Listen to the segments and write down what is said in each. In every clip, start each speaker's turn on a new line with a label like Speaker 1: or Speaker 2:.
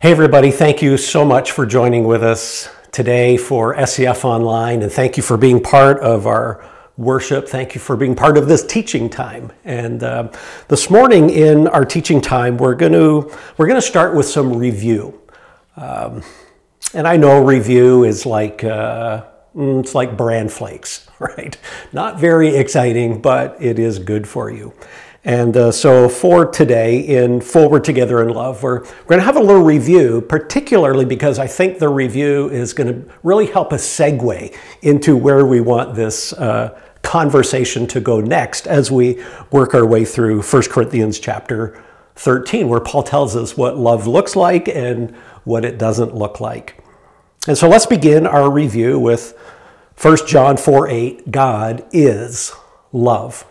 Speaker 1: Hey, everybody, thank you so much for joining with us today for SCF Online, and thank you for being part of our worship. Thank you for being part of this teaching time. And uh, this morning in our teaching time, we're going to we're going to start with some review. Um, and I know review is like uh, mm, it's like bran flakes, right? Not very exciting, but it is good for you. And uh, so for today in Forward Together in Love, we're, we're going to have a little review, particularly because I think the review is going to really help us segue into where we want this uh, conversation to go next as we work our way through 1 Corinthians chapter 13, where Paul tells us what love looks like and what it doesn't look like. And so let's begin our review with 1 John 4 8, God is love.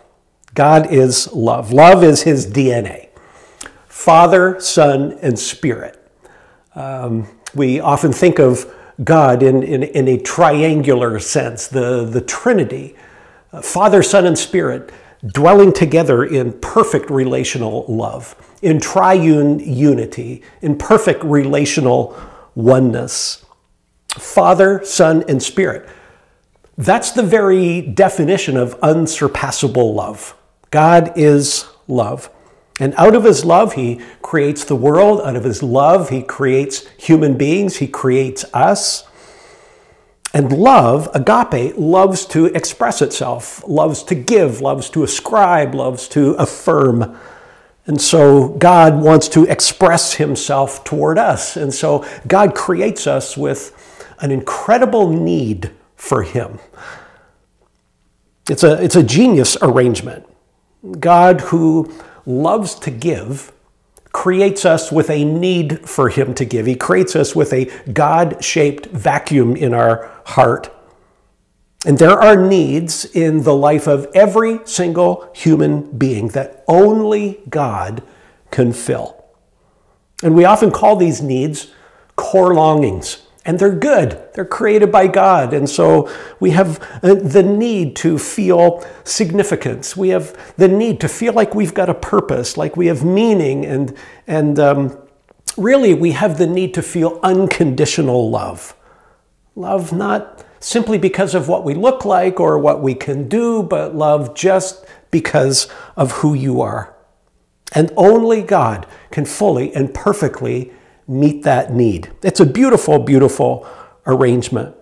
Speaker 1: God is love. Love is his DNA Father, Son, and Spirit. Um, we often think of God in, in, in, a triangular sense, the, the Trinity, uh, Father, Son, and Spirit dwelling together in perfect relational love, in triune unity, in perfect relational oneness. Father, Son, and Spirit. That's the very definition of unsurpassable love. God is love. And out of his love, he creates the world. Out of his love, he creates human beings. He creates us. And love, agape, loves to express itself, loves to give, loves to ascribe, loves to affirm. And so God wants to express himself toward us. And so God creates us with an incredible need for him. It's a, it's a genius arrangement. God, who loves to give, creates us with a need for Him to give. He creates us with a God shaped vacuum in our heart. And there are needs in the life of every single human being that only God can fill. And we often call these needs core longings and they're good. They're created by God. And so we have uh, the need to feel significance. We have the need to feel like we've got a purpose, like we have meaning. And, and um, really, we have the need to feel unconditional love. Love not simply because of what we look like or what we can do, but love just because of who you are. And only God can fully and perfectly meet that need. It's a beautiful, beautiful arrangement.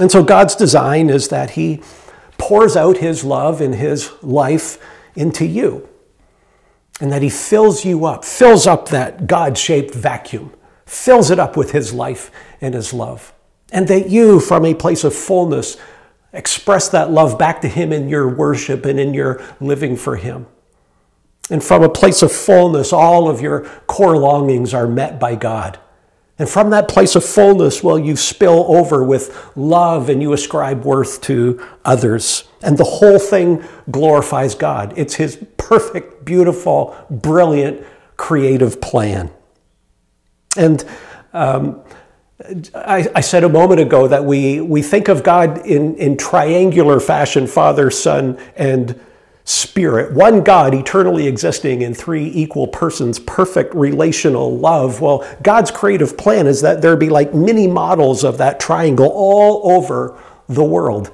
Speaker 1: And so God's design is that He pours out His love and His life into you. And that He fills you up, fills up that God shaped vacuum, fills it up with His life and His love. And that you, from a place of fullness, express that love back to Him in your worship and in your living for Him. And from a place of fullness, all of your core longings are met by God. And from that place of fullness, well, you spill over with love and you ascribe worth to others. And the whole thing glorifies God. It's His perfect, beautiful, brilliant, creative plan. And um, I, I, said a moment ago that we, we think of God in, in triangular fashion Father, Son, and spirit, one God eternally existing in three equal persons, perfect relational love. Well, God's creative plan is that there be like mini models of that triangle all over the world.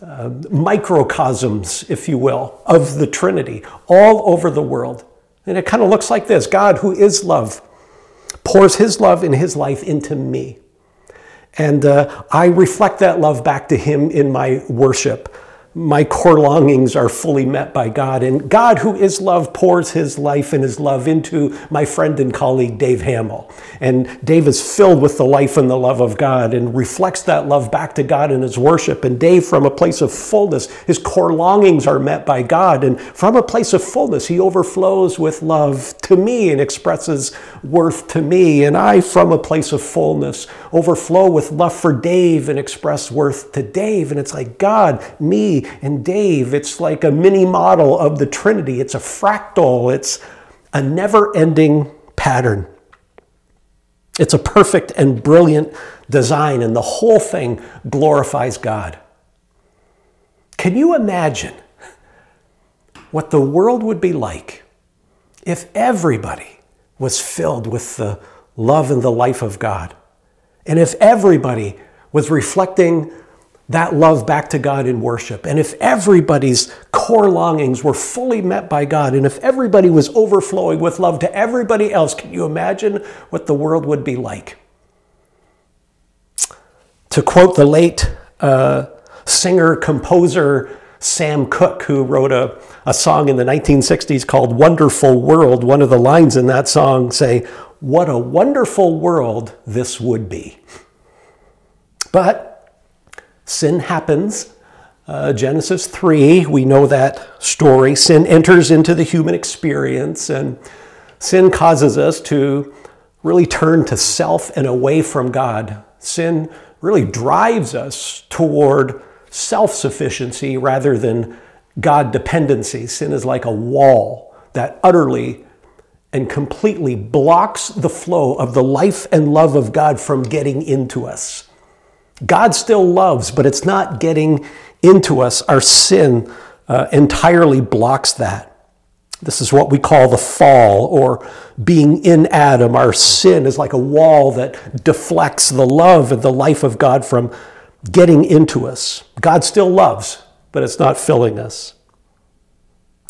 Speaker 1: Uh, microcosms, if you will, of the Trinity all over the world. And it kind of looks like this God, who is love, pours his love and his life into me. And uh, I reflect that love back to him in my worship my core longings are fully met by God. And God, who is love, pours his life and his love into my friend and colleague, Dave Hamill. And Dave is filled with the life and the love of God and reflects that love back to God in his worship. And Dave, from a place of fullness, his core longings are met by God. And from a place of fullness, he overflows with love to me and expresses worth to me. And I, from a place of fullness, overflow with love for Dave and express worth to Dave. And it's like, God, me, and Dave. It's like a mini model of the Trinity. It's a fractal, it's a never ending pattern. It's a perfect and brilliant design, and the whole thing glorifies God. Can you imagine what the world would be like if everybody was filled with the love and the life of God, and if everybody was reflecting that love back to God in worship, and if everybody's core longings were fully met by God, and if everybody was overflowing with love to everybody else, can you imagine what the world would be like? To quote the late uh, singer composer Sam Cooke, who wrote a, a song in the 1960s called Wonderful World, one of the lines in that song say, What a wonderful world this would be. But sin happens. Uh, Genesis 3, we know that story. Sin enters into the human experience, and sin causes us to really turn to self and away from God. Sin really drives us toward self sufficiency rather than God dependency. Sin is like a wall that utterly and completely blocks the flow of the life and love of God from getting into us. God still loves, but it's not getting into us. Our sin uh, entirely blocks that. This is what we call the fall or being in Adam. Our sin is like a wall that deflects the love and the life of God from getting into us. God still loves, but it's not filling us.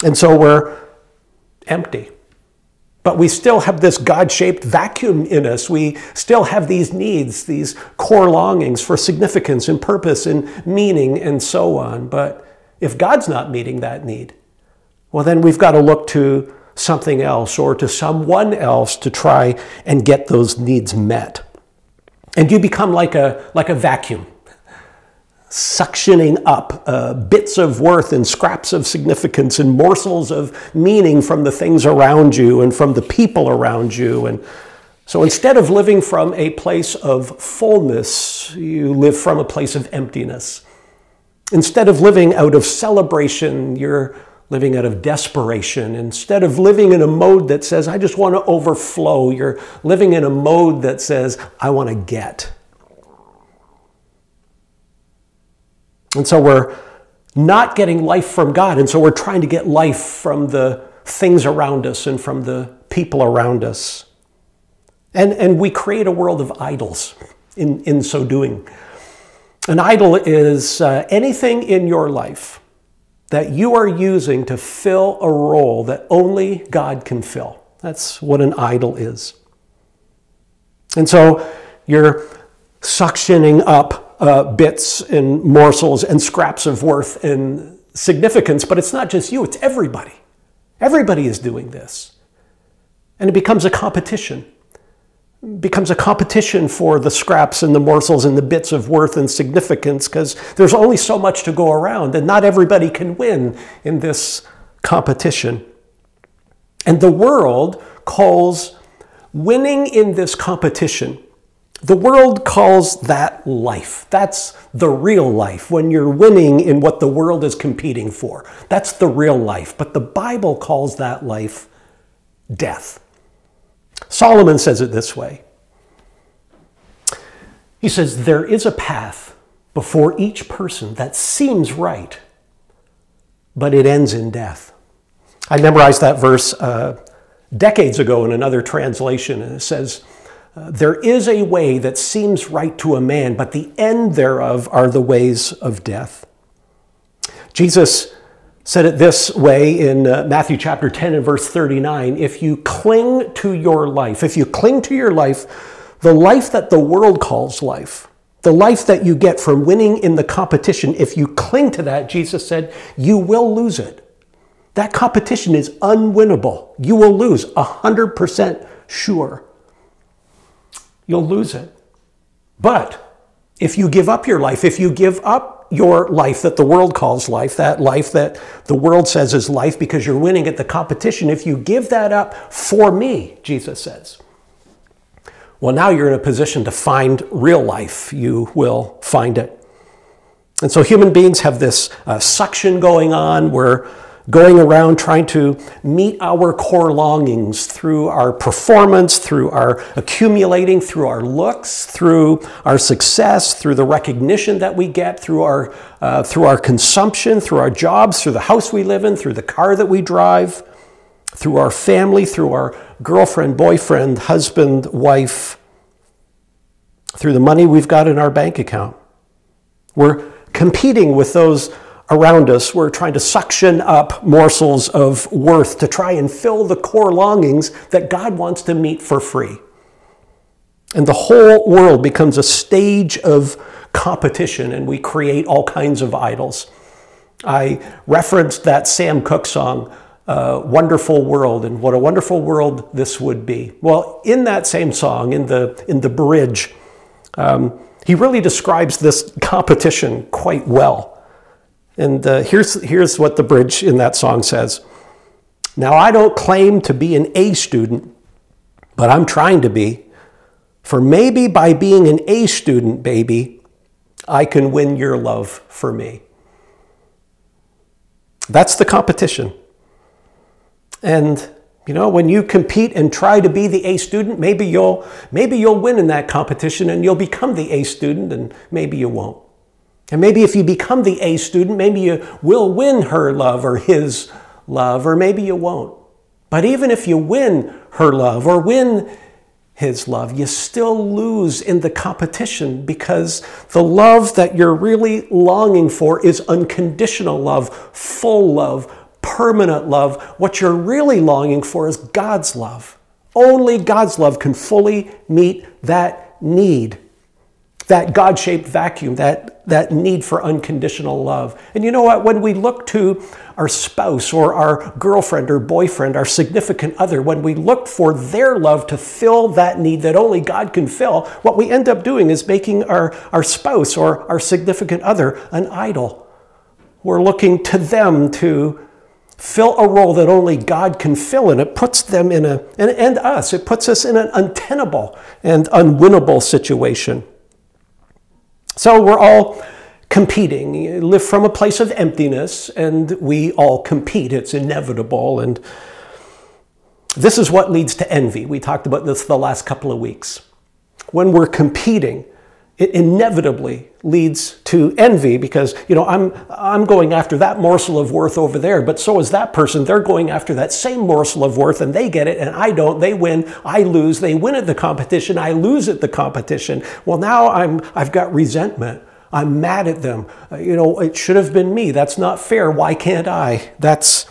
Speaker 1: And so we're empty. But we still have this God shaped vacuum in us. We still have these needs, these core longings for significance and purpose and meaning and so on. But if God's not meeting that need, well, then we've got to look to something else or to someone else to try and get those needs met. And you become like a, like a vacuum suctioning up uh, bits of worth and scraps of significance and morsels of meaning from the things around you and from the people around you. And so instead of living from a place of fullness, you live from a place of emptiness. Instead of living out of celebration, you're living out of desperation. Instead of living in a mode that says, I just want to overflow, you're living in a mode that says, I want to get. And so we're not getting life from God. And so we're trying to get life from the things around us and from the people around us. And, and we create a world of idols in, in so doing. An idol is uh, anything in your life that you are using to fill a role that only God can fill. That's what an idol is. And so you're suctioning up uh, bits and morsels and scraps of worth and significance, but it's not just you, it's everybody. Everybody is doing this. And it becomes a competition. It becomes a competition for the scraps and the morsels and the bits of worth and significance because there's only so much to go around, and not everybody can win in this competition. And the world calls winning in this competition the world calls that life. That's the real life when you're winning in what the world is competing for. That's the real life. But the Bible calls that life death. Solomon says it this way He says, There is a path before each person that seems right, but it ends in death. I memorized that verse uh, decades ago in another translation, and it says, there is a way that seems right to a man, but the end thereof are the ways of death. Jesus said it this way in uh, Matthew chapter 10 and verse 39 If you cling to your life, if you cling to your life, the life that the world calls life, the life that you get from winning in the competition, if you cling to that, Jesus said, you will lose it. That competition is unwinnable. You will lose, 100% sure you'll lose it. But if you give up your life, if you give up your life that the world calls life, that life that the world says is life because you're winning at the competition, if you give that up for me, Jesus says, well, now you're in a position to find real life. You will find it. And so human beings have this uh, suction going on where going around trying to meet our core longings through our performance, through our accumulating, through our looks, through our success, through the recognition that we get, through our, uh, through our consumption, through our jobs, through the house we live in, through the car that we drive. through our family, through our girlfriend, boyfriend, husband, wife, through the money we've got in our bank account. We're competing with those around us. We're trying to suction up morsels of worth to try and fill the core longings that God wants to meet for free. And the whole world becomes a stage of competition, and we create all kinds of idols. I referenced that Sam Cooke song, uh, Wonderful World, and what a wonderful world this would be. Well, in that same song, in the, in the bridge, um, he really describes this competition quite well. And uh, here's, here's what the bridge in that song says Now, I don't claim to be an A student, but I'm trying to be. For maybe by being an A student, baby, I can win your love for me. That's the competition. And you know, when you compete and try to be the A student, maybe you'll maybe you'll win in that competition and you'll become the A student and maybe you won't. And maybe if you become the A student, maybe you will win her love or his love, or maybe you won't. But even if you win her love or win his love, you still lose in the competition because the love that you're really longing for is unconditional love, full love, permanent love. What you're really longing for is God's love. Only God's love can fully meet that need that God shaped vacuum, that, that need for unconditional love. And you know what? When we look to our spouse or our girlfriend or boyfriend, our significant other, when we look for their love to fill that need that only God can fill, what we end up doing is making our, our spouse or our significant other an idol. We're looking to them to fill a role that only God can fill, and it puts them in a, and, and us, it puts us in an untenable and unwinnable situation. So we're all competing. Live from a place of emptiness, and we all compete. It's inevitable. And this is what leads to envy. We talked about this the last couple of weeks. When we're competing, it inevitably leads to envy because you know I'm I'm going after that morsel of worth over there, but so is that person. They're going after that same morsel of worth and they get it and I don't. They win, I lose. They win at the competition, I lose at the competition. Well, now I'm I've got resentment. I'm mad at them. Uh, you know, it should have been me. That's not fair. Why can't I? That's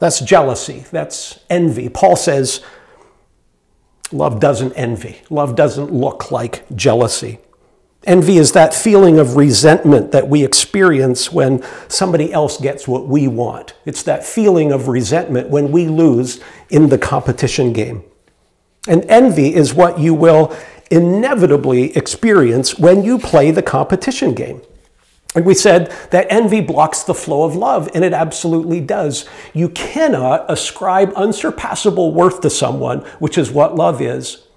Speaker 1: that's jealousy. That's envy. Paul says love doesn't envy. Love doesn't look like jealousy. Envy is that feeling of resentment that we experience when somebody else gets what we want. It's that feeling of resentment when we lose in the competition game. And envy is what you will inevitably experience when you play the competition game. And we said that envy blocks the flow of love, and it absolutely does. You cannot ascribe unsurpassable worth to someone, which is what love is,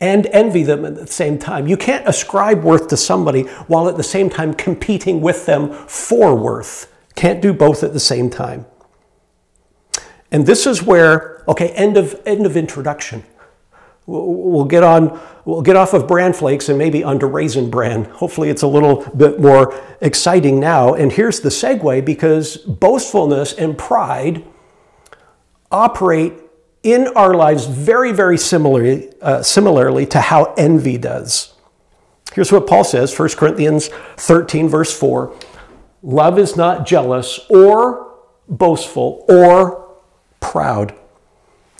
Speaker 1: and envy them at the same time. You can't ascribe worth to somebody while at the same time competing with them for worth. Can't do both at the same time. And this is where, okay, end of, end of introduction. We'll get on, we'll get off of bran flakes and maybe onto raisin bran. Hopefully it's a little bit more exciting now. And here's the segue because boastfulness and pride operate in our lives very, very similarly, uh, similarly to how envy does. Here's what Paul says 1 Corinthians 13, verse 4 Love is not jealous or boastful or proud.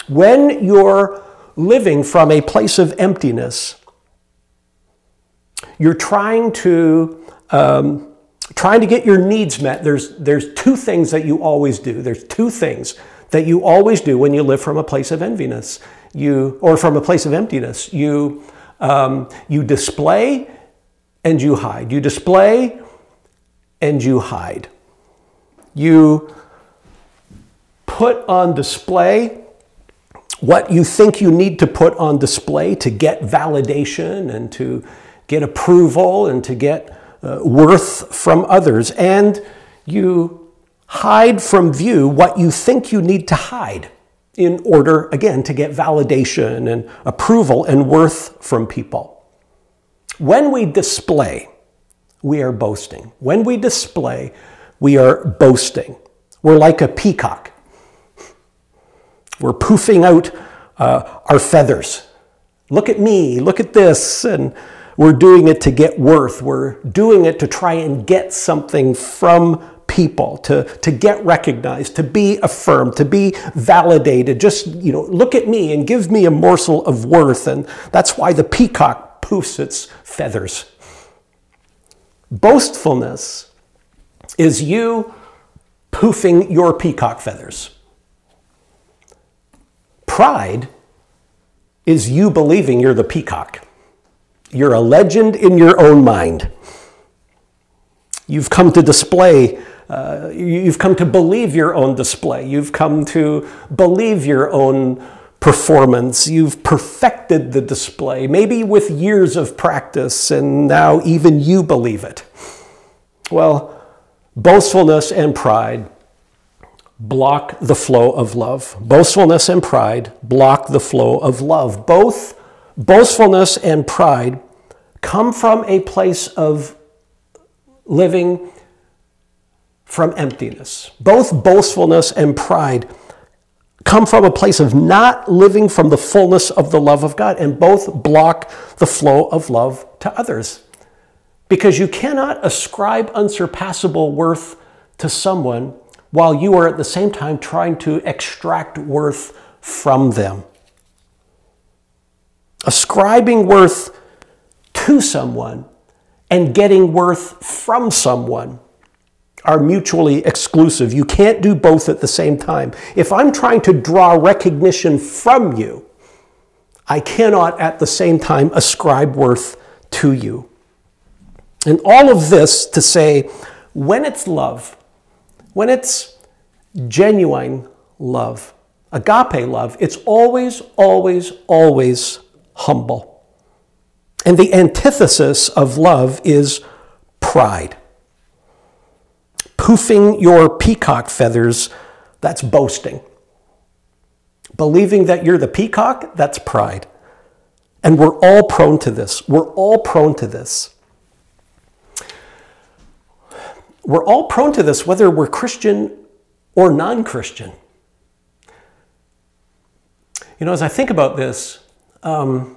Speaker 1: When you're living from a place of emptiness, you're trying to um, trying to get your needs met. There's there's two things that you always do. There's two things that you always do when you live from a place of enviness, you or from a place of emptiness. You um, you display and you hide. You display and you hide. You put on display what you think you need to put on display to get validation and to get approval and to get uh, worth from others. And you hide from view what you think you need to hide in order, again, to get validation and approval and worth from people. When we display, we are boasting. When we display, we are boasting. We're like a peacock. We're poofing out uh, our feathers. Look at me, look at this. And we're doing it to get worth. We're doing it to try and get something from people, to, to get recognized, to be affirmed, to be validated. Just, you know, look at me and give me a morsel of worth. And that's why the peacock poofs its feathers. Boastfulness is you poofing your peacock feathers. Pride is you believing you're the peacock. You're a legend in your own mind. You've come to display, uh, you've come to believe your own display. You've come to believe your own performance. You've perfected the display, maybe with years of practice, and now even you believe it. Well, boastfulness and pride block the flow of love. Boastfulness and pride block the flow of love. Both boastfulness and pride come from a place of living from emptiness. Both boastfulness and pride come from a place of not living from the fullness of the love of God, and both block the flow of love to others. Because you cannot ascribe unsurpassable worth to someone while you are at the same time trying to extract worth from them. Ascribing worth to someone and getting worth from someone are mutually exclusive. You can't do both at the same time. If I'm trying to draw recognition from you, I cannot at the same time ascribe worth to you. And all of this to say, when it's love, when it's genuine love, agape love, it's always, always, always humble. And the antithesis of love is pride. Poofing your peacock feathers, that's boasting. Believing that you're the peacock, that's pride. And we're all prone to this. We're all prone to this. We're all prone to this, whether we're Christian or non Christian. You know, as I think about this, um,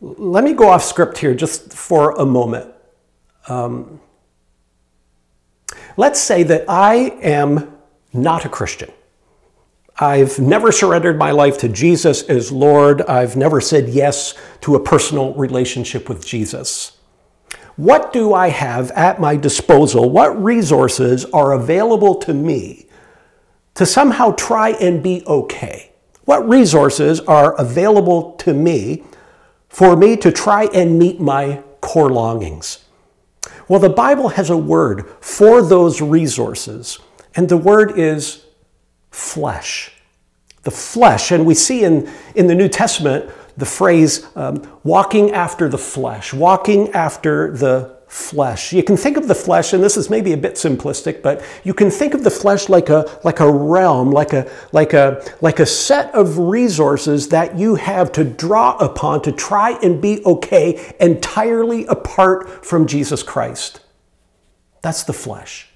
Speaker 1: let me go off script here just for a moment. Um, let's say that I am not a Christian. I've never surrendered my life to Jesus as Lord. I've never said yes to a personal relationship with Jesus. What do I have at my disposal? What resources are available to me to somehow try and be okay? What resources are available to me for me to try and meet my core longings? Well, the Bible has a word for those resources, and the word is flesh. The flesh. And we see in, in the New Testament the phrase um, walking after the flesh, walking after the flesh. You can think of the flesh, and this is maybe a bit simplistic, but you can think of the flesh like a, like a realm, like a, like, a, like a set of resources that you have to draw upon to try and be okay entirely apart from Jesus Christ. That's the flesh.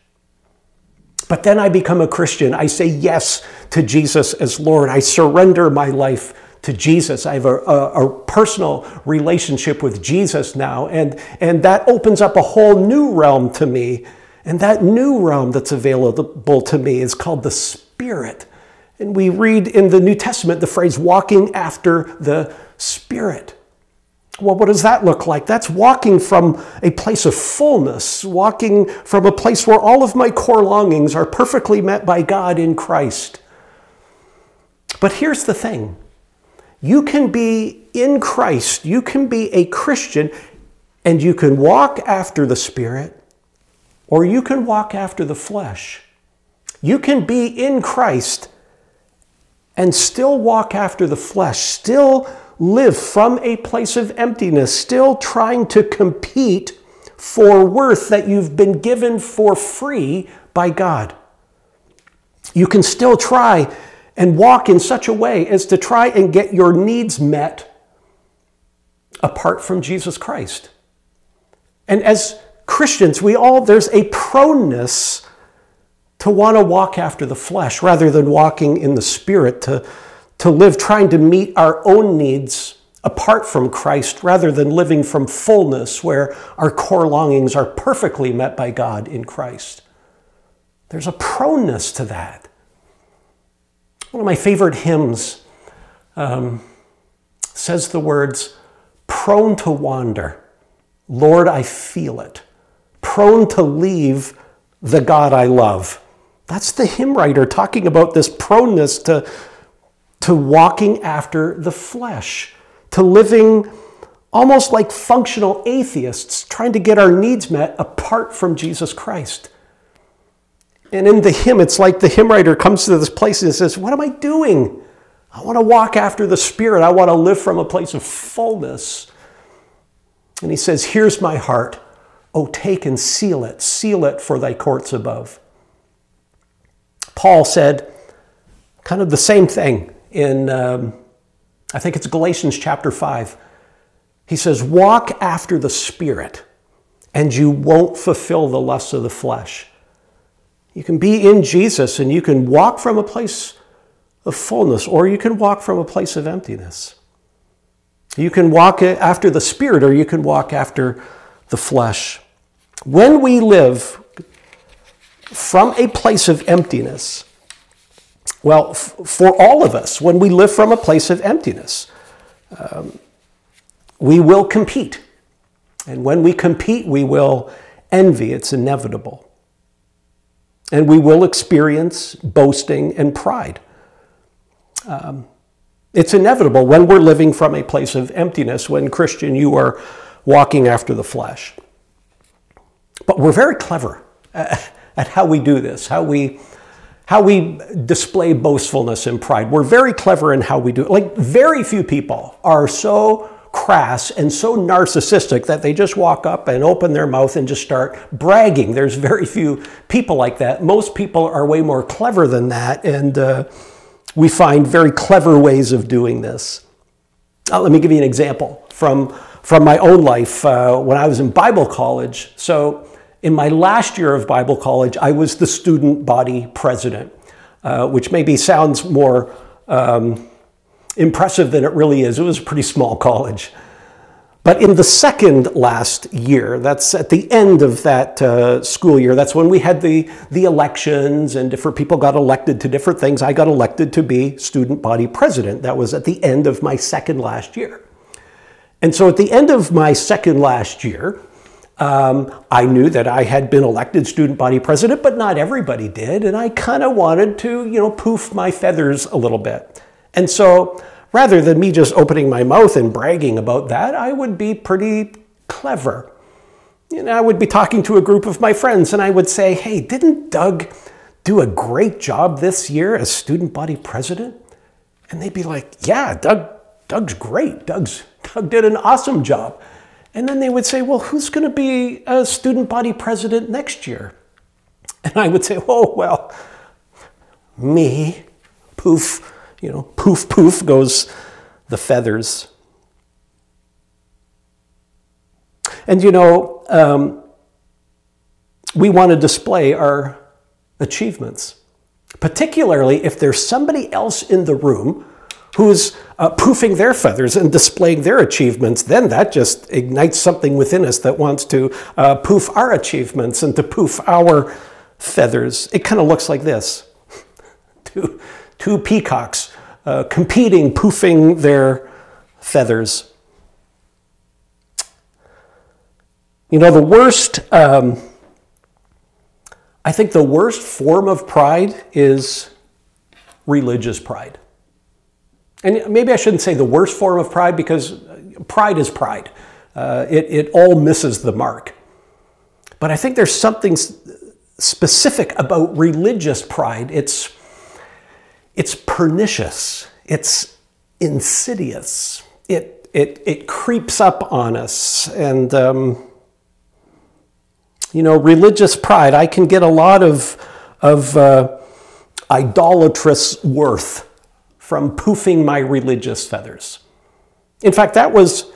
Speaker 1: But then I become a Christian. I say yes to Jesus as Lord. I surrender my life to Jesus. I have a, a, a, personal relationship with Jesus now, and, and that opens up a whole new realm to me. And that new realm that's available to me is called the Spirit. And we read in the New Testament the phrase walking after the Spirit. Well, what does that look like? That's walking from a place of fullness, walking from a place where all of my core longings are perfectly met by God in Christ. But here's the thing you can be in Christ, you can be a Christian, and you can walk after the Spirit, or you can walk after the flesh. You can be in Christ and still walk after the flesh, still live from a place of emptiness, still trying to compete for worth that you've been given for free by God. You can still try and walk in such a way as to try and get your needs met apart from Jesus Christ. And as Christians, we all, there's a proneness to want to walk after the flesh rather than walking in the spirit, to, to live trying to meet our own needs apart from Christ rather than living from fullness where our core longings are perfectly met by God in Christ. There's a proneness to that. One of my favorite hymns um, says the words, prone to wander. Lord, I feel it. Prone to leave the God I love. That's the hymn writer talking about this proneness to, to walking after the flesh, to living almost like functional atheists, trying to get our needs met apart from Jesus Christ. And in the hymn, it's like the hymn writer comes to this place and says, What am I doing? I want to walk after the Spirit. I want to live from a place of fullness. And he says, Here's my heart. Oh, take and seal it, seal it for thy courts above. Paul said kind of the same thing in, um, I think it's Galatians chapter 5. He says, Walk after the Spirit, and you won't fulfill the lusts of the flesh. You can be in Jesus and you can walk from a place of fullness, or you can walk from a place of emptiness. You can walk after the Spirit, or you can walk after the flesh. When we live from a place of emptiness, well, f- for all of us, when we live from a place of emptiness, um, we will compete. And when we compete, we will envy. It's inevitable. And we will experience boasting and pride. Um, it's inevitable when we're living from a place of emptiness, when Christian, you are walking after the flesh. But we're very clever at how we do this, how we how we display boastfulness and pride. We're very clever in how we do it. Like very few people are so crass and so narcissistic that they just walk up and open their mouth and just start bragging. There's very few people like that. Most people are way more clever than that, and uh, we find very clever ways of doing this. Uh, let me give you an example from, from my own life uh, when I was in Bible college. So in my last year of Bible college, I was the student body president, uh, which maybe sounds more um, impressive than it really is. It was a pretty small college. But in the second last year, that's at the end of that uh, school year, that's when we had the, the elections and different people got elected to different things. I got elected to be student body president. That was at the end of my second last year. And so at the end of my second last year, um, I knew that I had been elected student body president, but not everybody did. And I kind of wanted to, you know, poof my feathers a little bit. And so rather than me just opening my mouth and bragging about that, I would be pretty clever. You know, I would be talking to a group of my friends and I would say, hey, didn't Doug do a great job this year as student body president? And they'd be like, yeah, Doug, Doug's great. Doug's, Doug did an awesome job. And then they would say, Well, who's going to be a student body president next year? And I would say, Oh, well, me. Poof, you know, poof, poof goes the feathers. And you know, um, we want to display our achievements, particularly if there's somebody else in the room who's uh, poofing their feathers and displaying their achievements, then that just ignites something within us that wants to uh, poof our achievements and to poof our feathers. It kind of looks like this two, peacocks uh, competing, poofing their feathers. You know, the worst, um, I think the worst form of pride is religious pride. And maybe I shouldn't say the worst form of pride because pride is pride. Uh, it, it all misses the mark. But I think there's something specific about religious pride. It's, it's pernicious, it's insidious, it, it, it creeps up on us. And, um, you know, religious pride, I can get a lot of, of uh, idolatrous worth from poofing my religious feathers. In fact, that was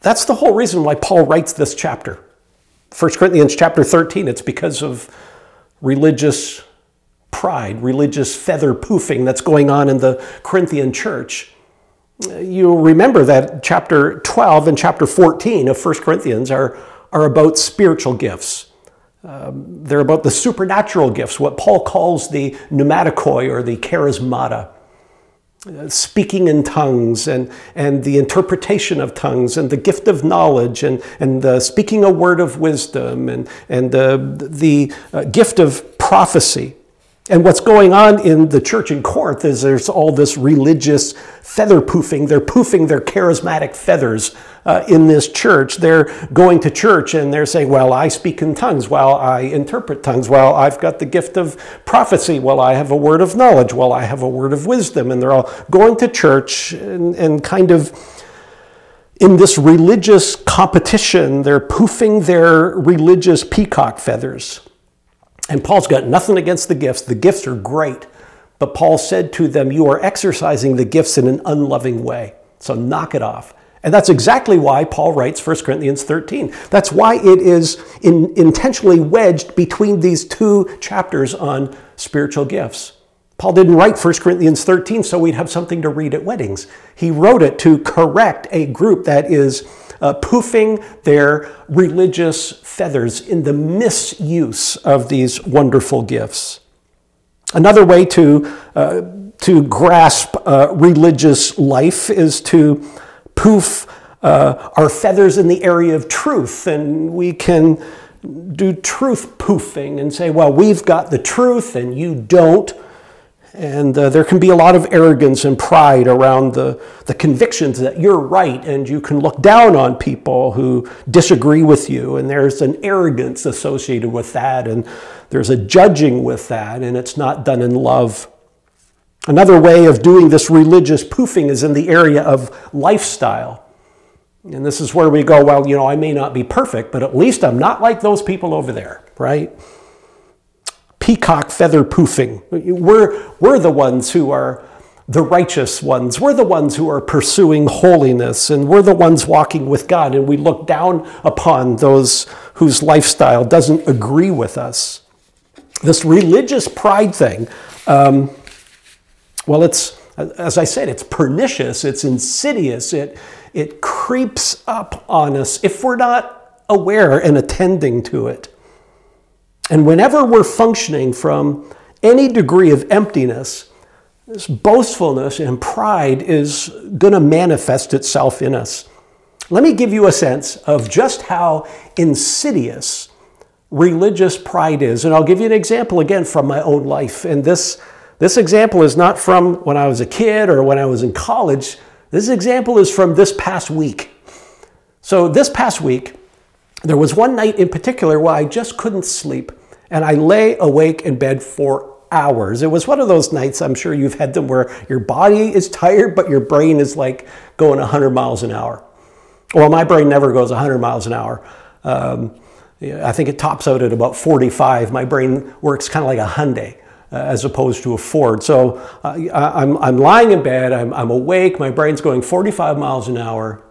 Speaker 1: that's the whole reason why Paul writes this chapter. 1 Corinthians chapter 13, it's because of religious pride, religious feather poofing that's going on in the Corinthian church. You'll remember that chapter 12 and chapter 14 of 1 Corinthians are, are about spiritual gifts. Um, they're about the supernatural gifts, what Paul calls the pneumatikoi or the charismata speaking in tongues and, and the interpretation of tongues and the gift of knowledge and, and the speaking a word of wisdom and, and the, the uh, gift of prophecy. And what's going on in the church in Corinth is there's all this religious feather poofing. They're poofing their charismatic feathers uh, in this church. They're going to church and they're saying, Well, I speak in tongues. Well, I interpret tongues. Well, I've got the gift of prophecy. Well, I have a word of knowledge. Well, I have a word of wisdom. And they're all going to church and, and kind of in this religious competition, they're poofing their religious peacock feathers. And Paul's got nothing against the gifts. The gifts are great. But Paul said to them, You are exercising the gifts in an unloving way. So knock it off. And that's exactly why Paul writes 1 Corinthians 13. That's why it is in, intentionally wedged between these two chapters on spiritual gifts. Paul didn't write 1 Corinthians 13 so we'd have something to read at weddings. He wrote it to correct a group that is uh, poofing their religious feathers in the misuse of these wonderful gifts. Another way to, uh, to grasp uh, religious life is to poof uh, our feathers in the area of truth, and we can do truth poofing and say, well, we've got the truth and you don't. And uh, there can be a lot of arrogance and pride around the, the convictions that you're right, and you can look down on people who disagree with you. And there's an arrogance associated with that, and there's a judging with that, and it's not done in love. Another way of doing this religious poofing is in the area of lifestyle. And this is where we go, well, you know, I may not be perfect, but at least I'm not like those people over there, right? Peacock feather poofing. We're, we're the ones who are the righteous ones. We're the ones who are pursuing holiness, and we're the ones walking with God, and we look down upon those whose lifestyle doesn't agree with us. This religious pride thing, um, well, it's, as I said, it's pernicious, it's insidious, it, it creeps up on us if we're not aware and attending to it. And whenever we're functioning from any degree of emptiness, this boastfulness and pride is going to manifest itself in us. Let me give you a sense of just how insidious religious pride is. And I'll give you an example again from my own life. And this, this example is not from when I was a kid or when I was in college. This example is from this past week. So, this past week, there was one night in particular where I just couldn't sleep, and I lay awake in bed for hours. It was one of those nights, I'm sure you've had them, where your body is tired, but your brain is like going 100 miles an hour. Well, my brain never goes 100 miles an hour. Um, I think it tops out at about 45. My brain works kind of like a Hyundai. Uh, as opposed to a Ford. So uh, I'm, I'm lying in bed, I'm, I'm awake, my brain's going 45 miles an hour,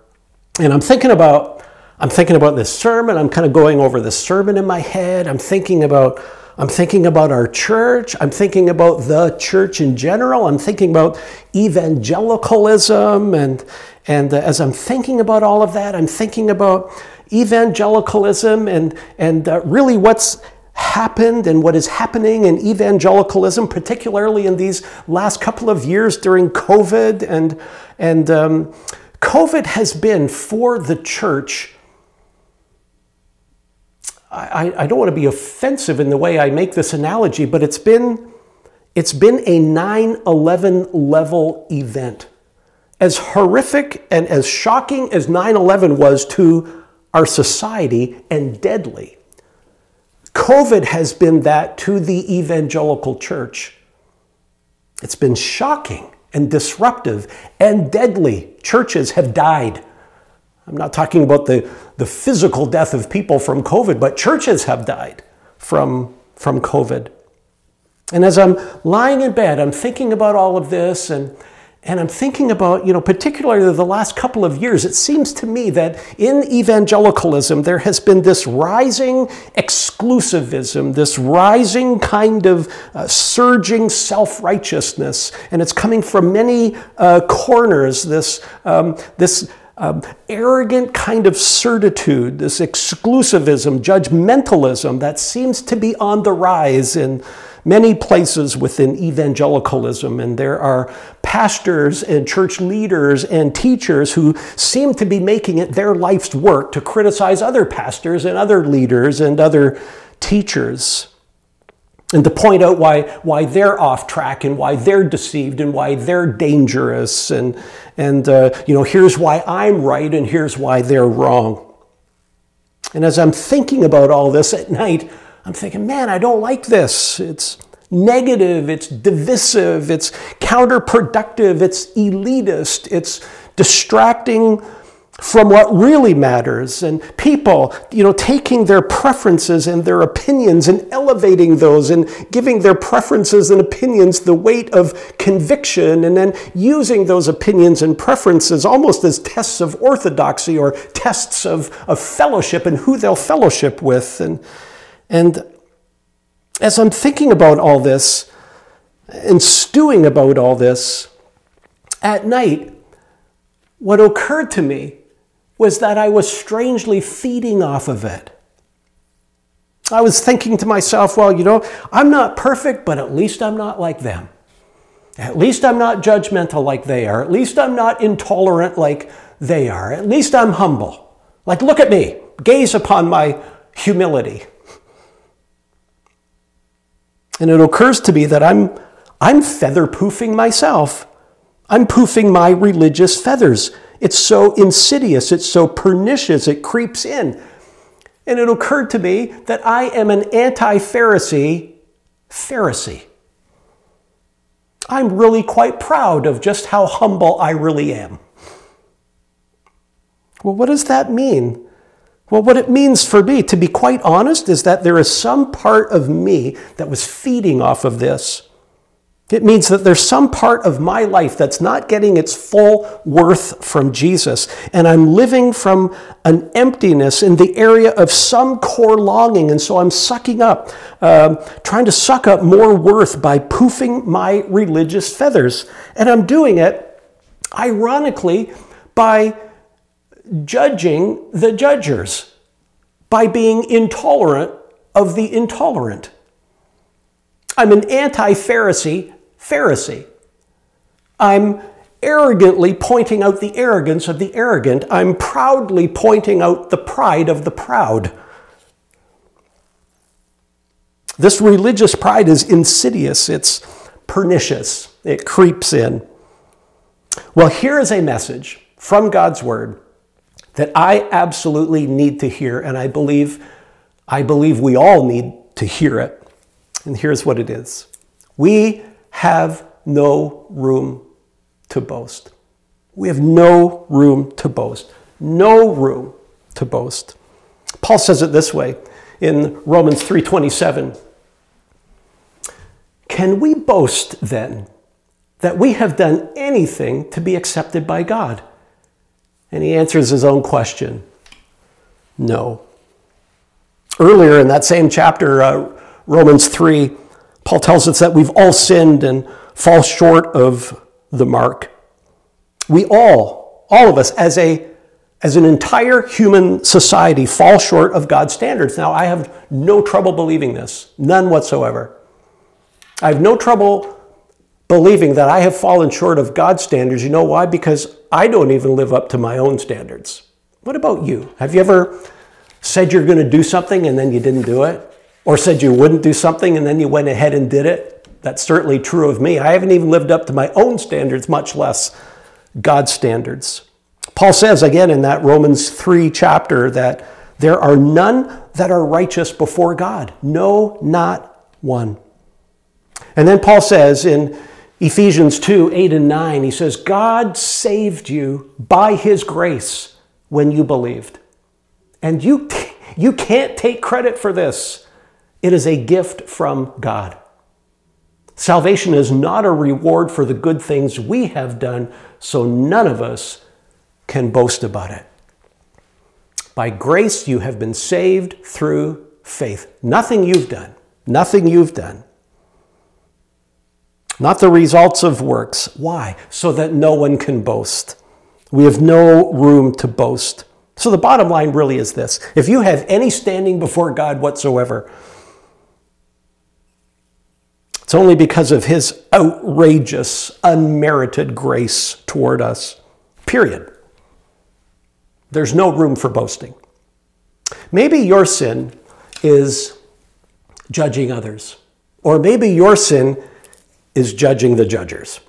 Speaker 1: and I'm thinking about I'm thinking about this sermon. I'm kind of going over the sermon in my head. I'm thinking about I'm thinking about our church. I'm thinking about the church in general. I'm thinking about evangelicalism and and uh, as I'm thinking about all of that, I'm thinking about evangelicalism and and uh, really what's happened and what is happening in evangelicalism, particularly in these last couple of years during COVID and and um, COVID has been for the church I, I don't want to be offensive in the way I make this analogy, but it's been, it's been a 9 11 level event. As horrific and as shocking as 9 11 was to our society and deadly, COVID has been that to the evangelical church. It's been shocking and disruptive and deadly. Churches have died. I'm not talking about the, the physical death of people from COVID, but churches have died from, from COVID. And as I'm lying in bed, I'm thinking about all of this, and, and I'm thinking about, you know, particularly the last couple of years, it seems to me that in evangelicalism, there has been this rising exclusivism, this rising kind of uh, surging self righteousness. And it's coming from many uh, corners, this, um, this um, arrogant kind of certitude, this exclusivism, judgmentalism that seems to be on the rise in many places within evangelicalism, and there are pastors and church leaders and teachers who seem to be making it their life's work to criticize other pastors and other leaders and other teachers. And to point out why, why they're off track and why they're deceived and why they're dangerous. And, and uh, you know, here's why I'm right and here's why they're wrong. And as I'm thinking about all this at night, I'm thinking, man, I don't like this. It's negative, it's divisive, it's counterproductive, it's elitist, it's distracting from what really matters. And people you know taking their preferences and their opinions and elevating those and giving their preferences and opinions the weight of conviction and then using those opinions and preferences almost as tests of orthodoxy or tests of, of fellowship and who they'll fellowship with. And and as I'm thinking about all this and stewing about all this, at night, what occurred to me was that I was strangely feeding off of it. I was thinking to myself, well, you know, I'm not perfect, but at least I'm not like them. At least I'm not judgmental like they are. At least I'm not intolerant like they are. At least I'm humble. Like, look at me. Gaze upon my humility. And it occurs to me that I'm, I'm feather poofing myself. I'm poofing my religious feathers. It's so insidious, it's so pernicious, it creeps in. And it occurred to me that I am an anti Pharisee Pharisee. I'm really quite proud of just how humble I really am. Well, what does that mean? Well, what it means for me, to be quite honest, is that there is some part of me that was feeding off of this. It means that there's some part of my life that's not getting its full worth from Jesus. And I'm living from an emptiness in the area of some core longing. And so I'm sucking up, um, trying to suck up more worth by poofing my religious feathers. And I'm doing it, ironically, by judging the judgers by being intolerant of the intolerant. I'm an anti Pharisee Pharisee. I'm arrogantly pointing out the arrogance of the arrogant. I'm proudly pointing out the pride of the proud. This religious pride is insidious, it's pernicious, it creeps in. Well, here is a message from God's Word that I absolutely need to hear, and I believe, I believe we all need to hear it. And here's what it is We have no room to boast. We have no room to boast. No room to boast. Paul says it this way in Romans 3:27. Can we boast then that we have done anything to be accepted by God? And he answers his own question no. Earlier in that same chapter, uh, Romans 3, Paul tells us that we've all sinned and fall short of the mark. We all, all of us, as a as an entire human society, fall short of God's standards. Now, I have no trouble believing this, none whatsoever. I have no trouble believing that I have fallen short of God's standards. You know why? Because I don't even live up to my own standards. What about you? Have you ever said you're going to do something and then you didn't do it? Or said you wouldn't do something and then you went ahead and did it? That's certainly true of me. I haven't even lived up to my own standards, much less God's standards. Paul says again in that Romans 3 chapter that there are none that are righteous before God. No, not one. And then Paul says in Ephesians 2 8 and 9, he says, God saved you by his grace when you believed. And you, you can't take credit for this, it is a gift from God. Salvation is not a reward for the good things we have done, so none of us can boast about it. By grace, you have been saved through faith. Nothing you've done. Nothing you've done. Not the results of works. Why? So that no one can boast. We have no room to boast. So the bottom line really is this if you have any standing before God whatsoever, it's only because of his outrageous, unmerited grace toward us. Period. There's no room for boasting. Maybe your sin is judging others, or maybe your sin is judging the judgers.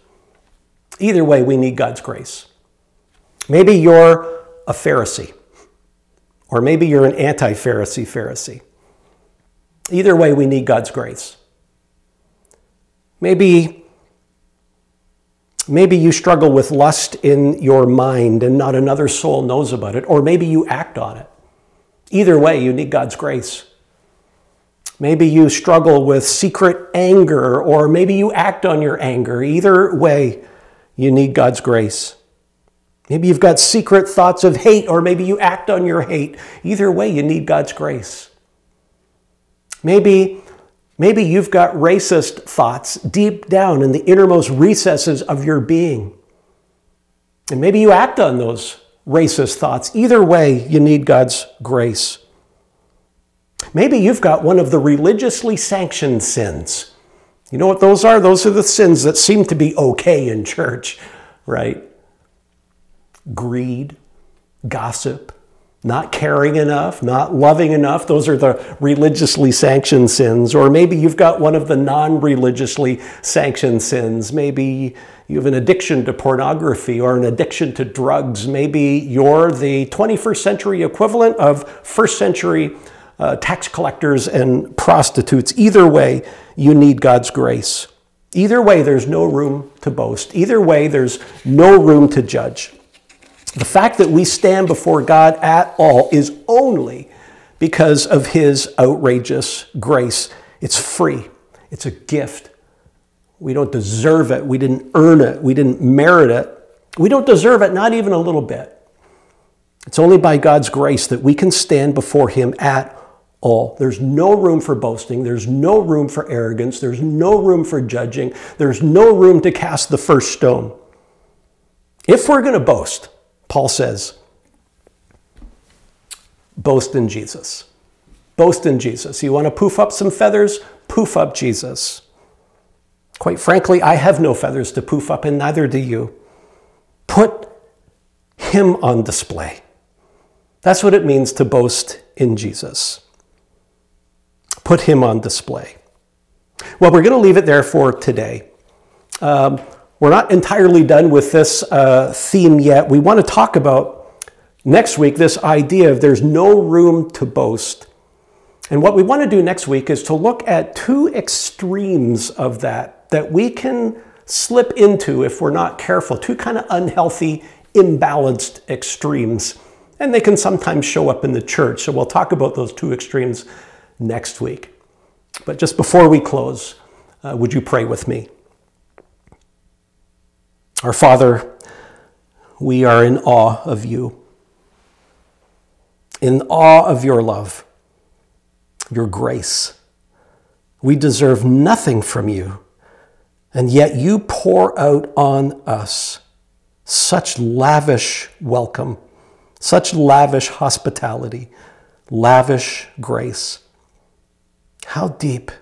Speaker 1: Either way, we need God's grace. Maybe you're a Pharisee, or maybe you're an anti Pharisee Pharisee. Either way, we need God's grace. Maybe, maybe you struggle with lust in your mind and not another soul knows about it, or maybe you act on it. Either way, you need God's grace. Maybe you struggle with secret anger, or maybe you act on your anger. Either way, you need God's grace. Maybe you've got secret thoughts of hate, or maybe you act on your hate. Either way, you need God's grace. Maybe Maybe you've got racist thoughts deep down in the innermost recesses of your being. And maybe you act on those racist thoughts. Either way, you need God's grace. Maybe you've got one of the religiously sanctioned sins. You know what those are? Those are the sins that seem to be okay in church, right? Greed, gossip, not caring enough, not loving enough. Those are the religiously sanctioned sins. Or maybe you've got one of the non religiously sanctioned sins. Maybe you have an addiction to pornography or an addiction to drugs. Maybe you're the 21st century equivalent of first century uh, tax collectors and prostitutes. Either way, you need God's grace. Either way, there's no room to boast. Either way, there's no room to judge. The fact that we stand before God at all is only because of His outrageous grace. It's free, it's a gift. We don't deserve it. We didn't earn it. We didn't merit it. We don't deserve it, not even a little bit. It's only by God's grace that we can stand before Him at all. There's no room for boasting. There's no room for arrogance. There's no room for judging. There's no room to cast the first stone. If we're going to boast, Paul says, boast in Jesus. Boast in Jesus. You want to poof up some feathers? Poof up Jesus. Quite frankly, I have no feathers to poof up, and neither do you. Put him on display. That's what it means to boast in Jesus. Put him on display. Well, we're going to leave it there for today. Um, we're not entirely done with this uh, theme yet. We want to talk about next week this idea of there's no room to boast. And what we want to do next week is to look at two extremes of that that we can slip into if we're not careful, two kind of unhealthy, imbalanced extremes. And they can sometimes show up in the church. So we'll talk about those two extremes next week. But just before we close, uh, would you pray with me? Our Father, we are in awe of you, in awe of your love, your grace. We deserve nothing from you, and yet you pour out on us such lavish welcome, such lavish hospitality, lavish grace. How deep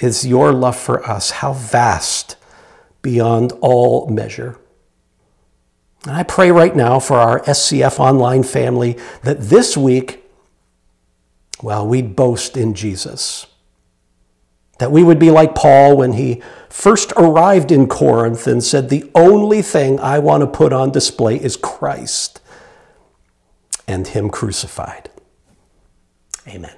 Speaker 1: is your love for us? How vast beyond all measure. And I pray right now for our SCF online family that this week, well, we'd boast in Jesus. That we would be like Paul when he first arrived in Corinth and said, The only thing I want to put on display is Christ and Him crucified. Amen.